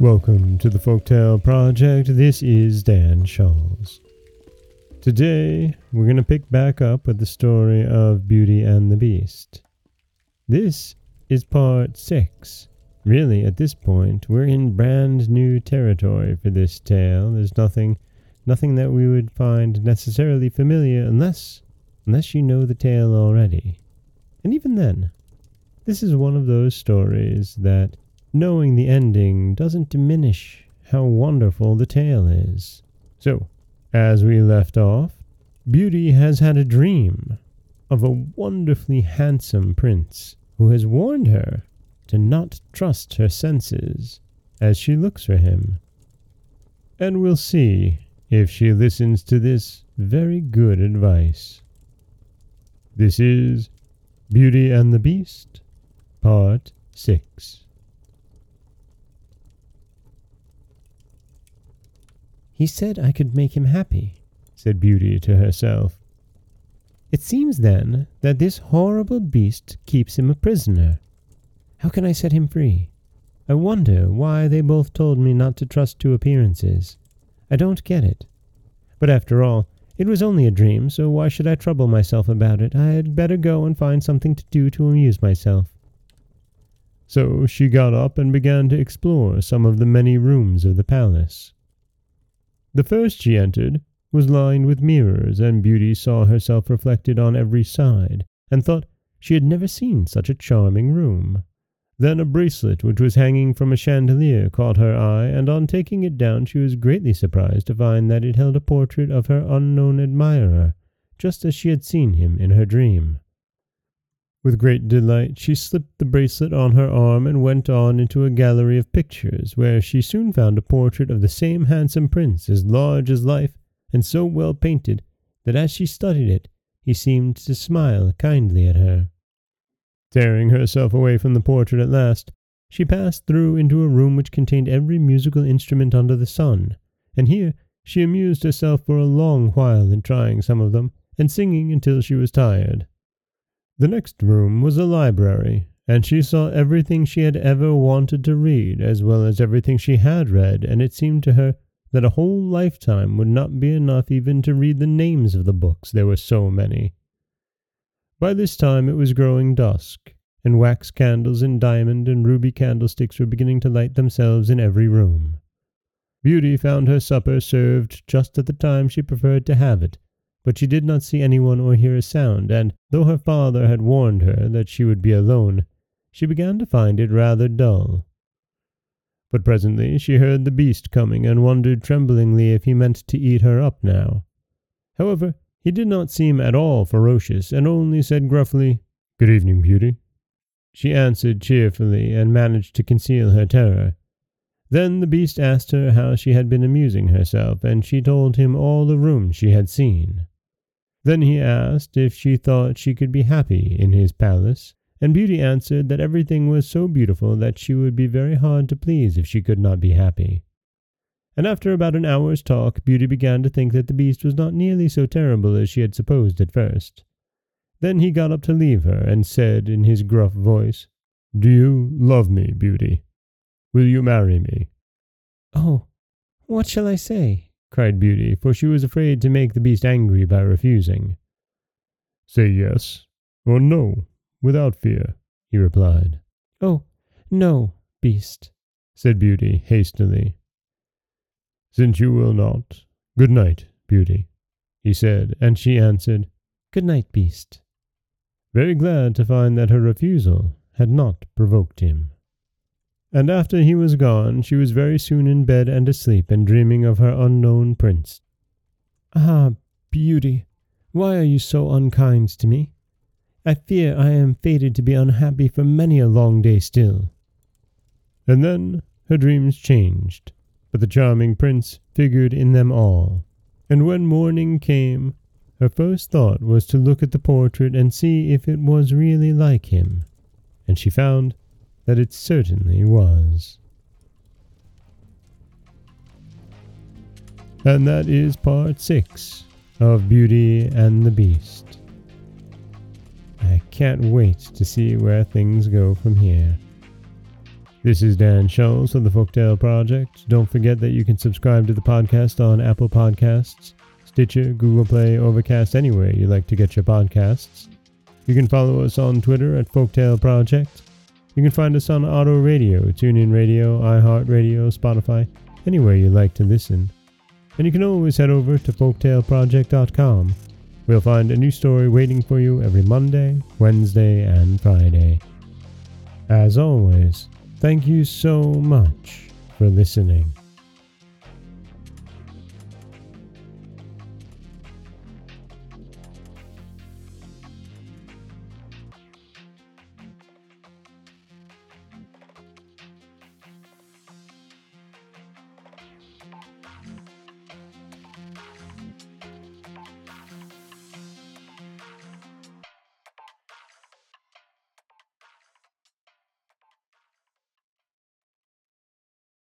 Welcome to the Folktale Project. This is Dan Scholz. Today, we're going to pick back up with the story of Beauty and the Beast. This is part six. Really, at this point, we're in brand new territory for this tale. There's nothing, nothing that we would find necessarily familiar unless, unless you know the tale already. And even then, this is one of those stories that knowing the ending doesn't diminish how wonderful the tale is. So, as we left off, Beauty has had a dream of a wonderfully handsome prince who has warned her to not trust her senses as she looks for him. And we'll see if she listens to this very good advice. This is Beauty and the Beast, Part 6. He said I could make him happy, said Beauty to herself. It seems then that this horrible beast keeps him a prisoner. How can I set him free? I wonder why they both told me not to trust to appearances. I don't get it. But after all, it was only a dream, so why should I trouble myself about it? I had better go and find something to do to amuse myself. So she got up and began to explore some of the many rooms of the palace. The first she entered was lined with mirrors, and Beauty saw herself reflected on every side, and thought she had never seen such a charming room. Then a bracelet which was hanging from a chandelier caught her eye, and on taking it down she was greatly surprised to find that it held a portrait of her unknown admirer, just as she had seen him in her dream. With great delight she slipped the bracelet on her arm and went on into a gallery of pictures, where she soon found a portrait of the same handsome prince, as large as life, and so well painted that as she studied it he seemed to smile kindly at her. Tearing herself away from the portrait at last, she passed through into a room which contained every musical instrument under the sun, and here she amused herself for a long while in trying some of them, and singing until she was tired. The next room was a library, and she saw everything she had ever wanted to read, as well as everything she had read, and it seemed to her that a whole lifetime would not be enough even to read the names of the books, there were so many. By this time it was growing dusk, and wax candles and diamond and ruby candlesticks were beginning to light themselves in every room. Beauty found her supper served just at the time she preferred to have it, but she did not see anyone or hear a sound, and though her father had warned her that she would be alone, she began to find it rather dull. But presently she heard the beast coming, and wondered tremblingly if he meant to eat her up now. However, he did not seem at all ferocious, and only said gruffly, Good evening, Beauty. She answered cheerfully, and managed to conceal her terror. Then the beast asked her how she had been amusing herself, and she told him all the rooms she had seen. Then he asked if she thought she could be happy in his palace, and Beauty answered that everything was so beautiful that she would be very hard to please if she could not be happy. And after about an hour's talk, Beauty began to think that the beast was not nearly so terrible as she had supposed at first. Then he got up to leave her, and said in his gruff voice, Do you love me, Beauty? Will you marry me? Oh, what shall I say? Cried Beauty, for she was afraid to make the beast angry by refusing. Say yes or no, without fear, he replied. Oh, no, beast, said Beauty hastily. Since you will not, good night, Beauty, he said, and she answered, Good night, beast. Very glad to find that her refusal had not provoked him. And after he was gone, she was very soon in bed and asleep, and dreaming of her unknown prince. Ah, beauty, why are you so unkind to me? I fear I am fated to be unhappy for many a long day still. And then her dreams changed, but the charming prince figured in them all. And when morning came, her first thought was to look at the portrait and see if it was really like him, and she found that it certainly was. And that is part six of Beauty and the Beast. I can't wait to see where things go from here. This is Dan Scholz of the Folktale Project. Don't forget that you can subscribe to the podcast on Apple Podcasts, Stitcher, Google Play, Overcast, anywhere you like to get your podcasts. You can follow us on Twitter at Folktale Project. You can find us on Otto Radio, TuneIn Radio, iHeartRadio, Spotify, anywhere you like to listen. And you can always head over to folktaleproject.com. We'll find a new story waiting for you every Monday, Wednesday, and Friday. As always, thank you so much for listening.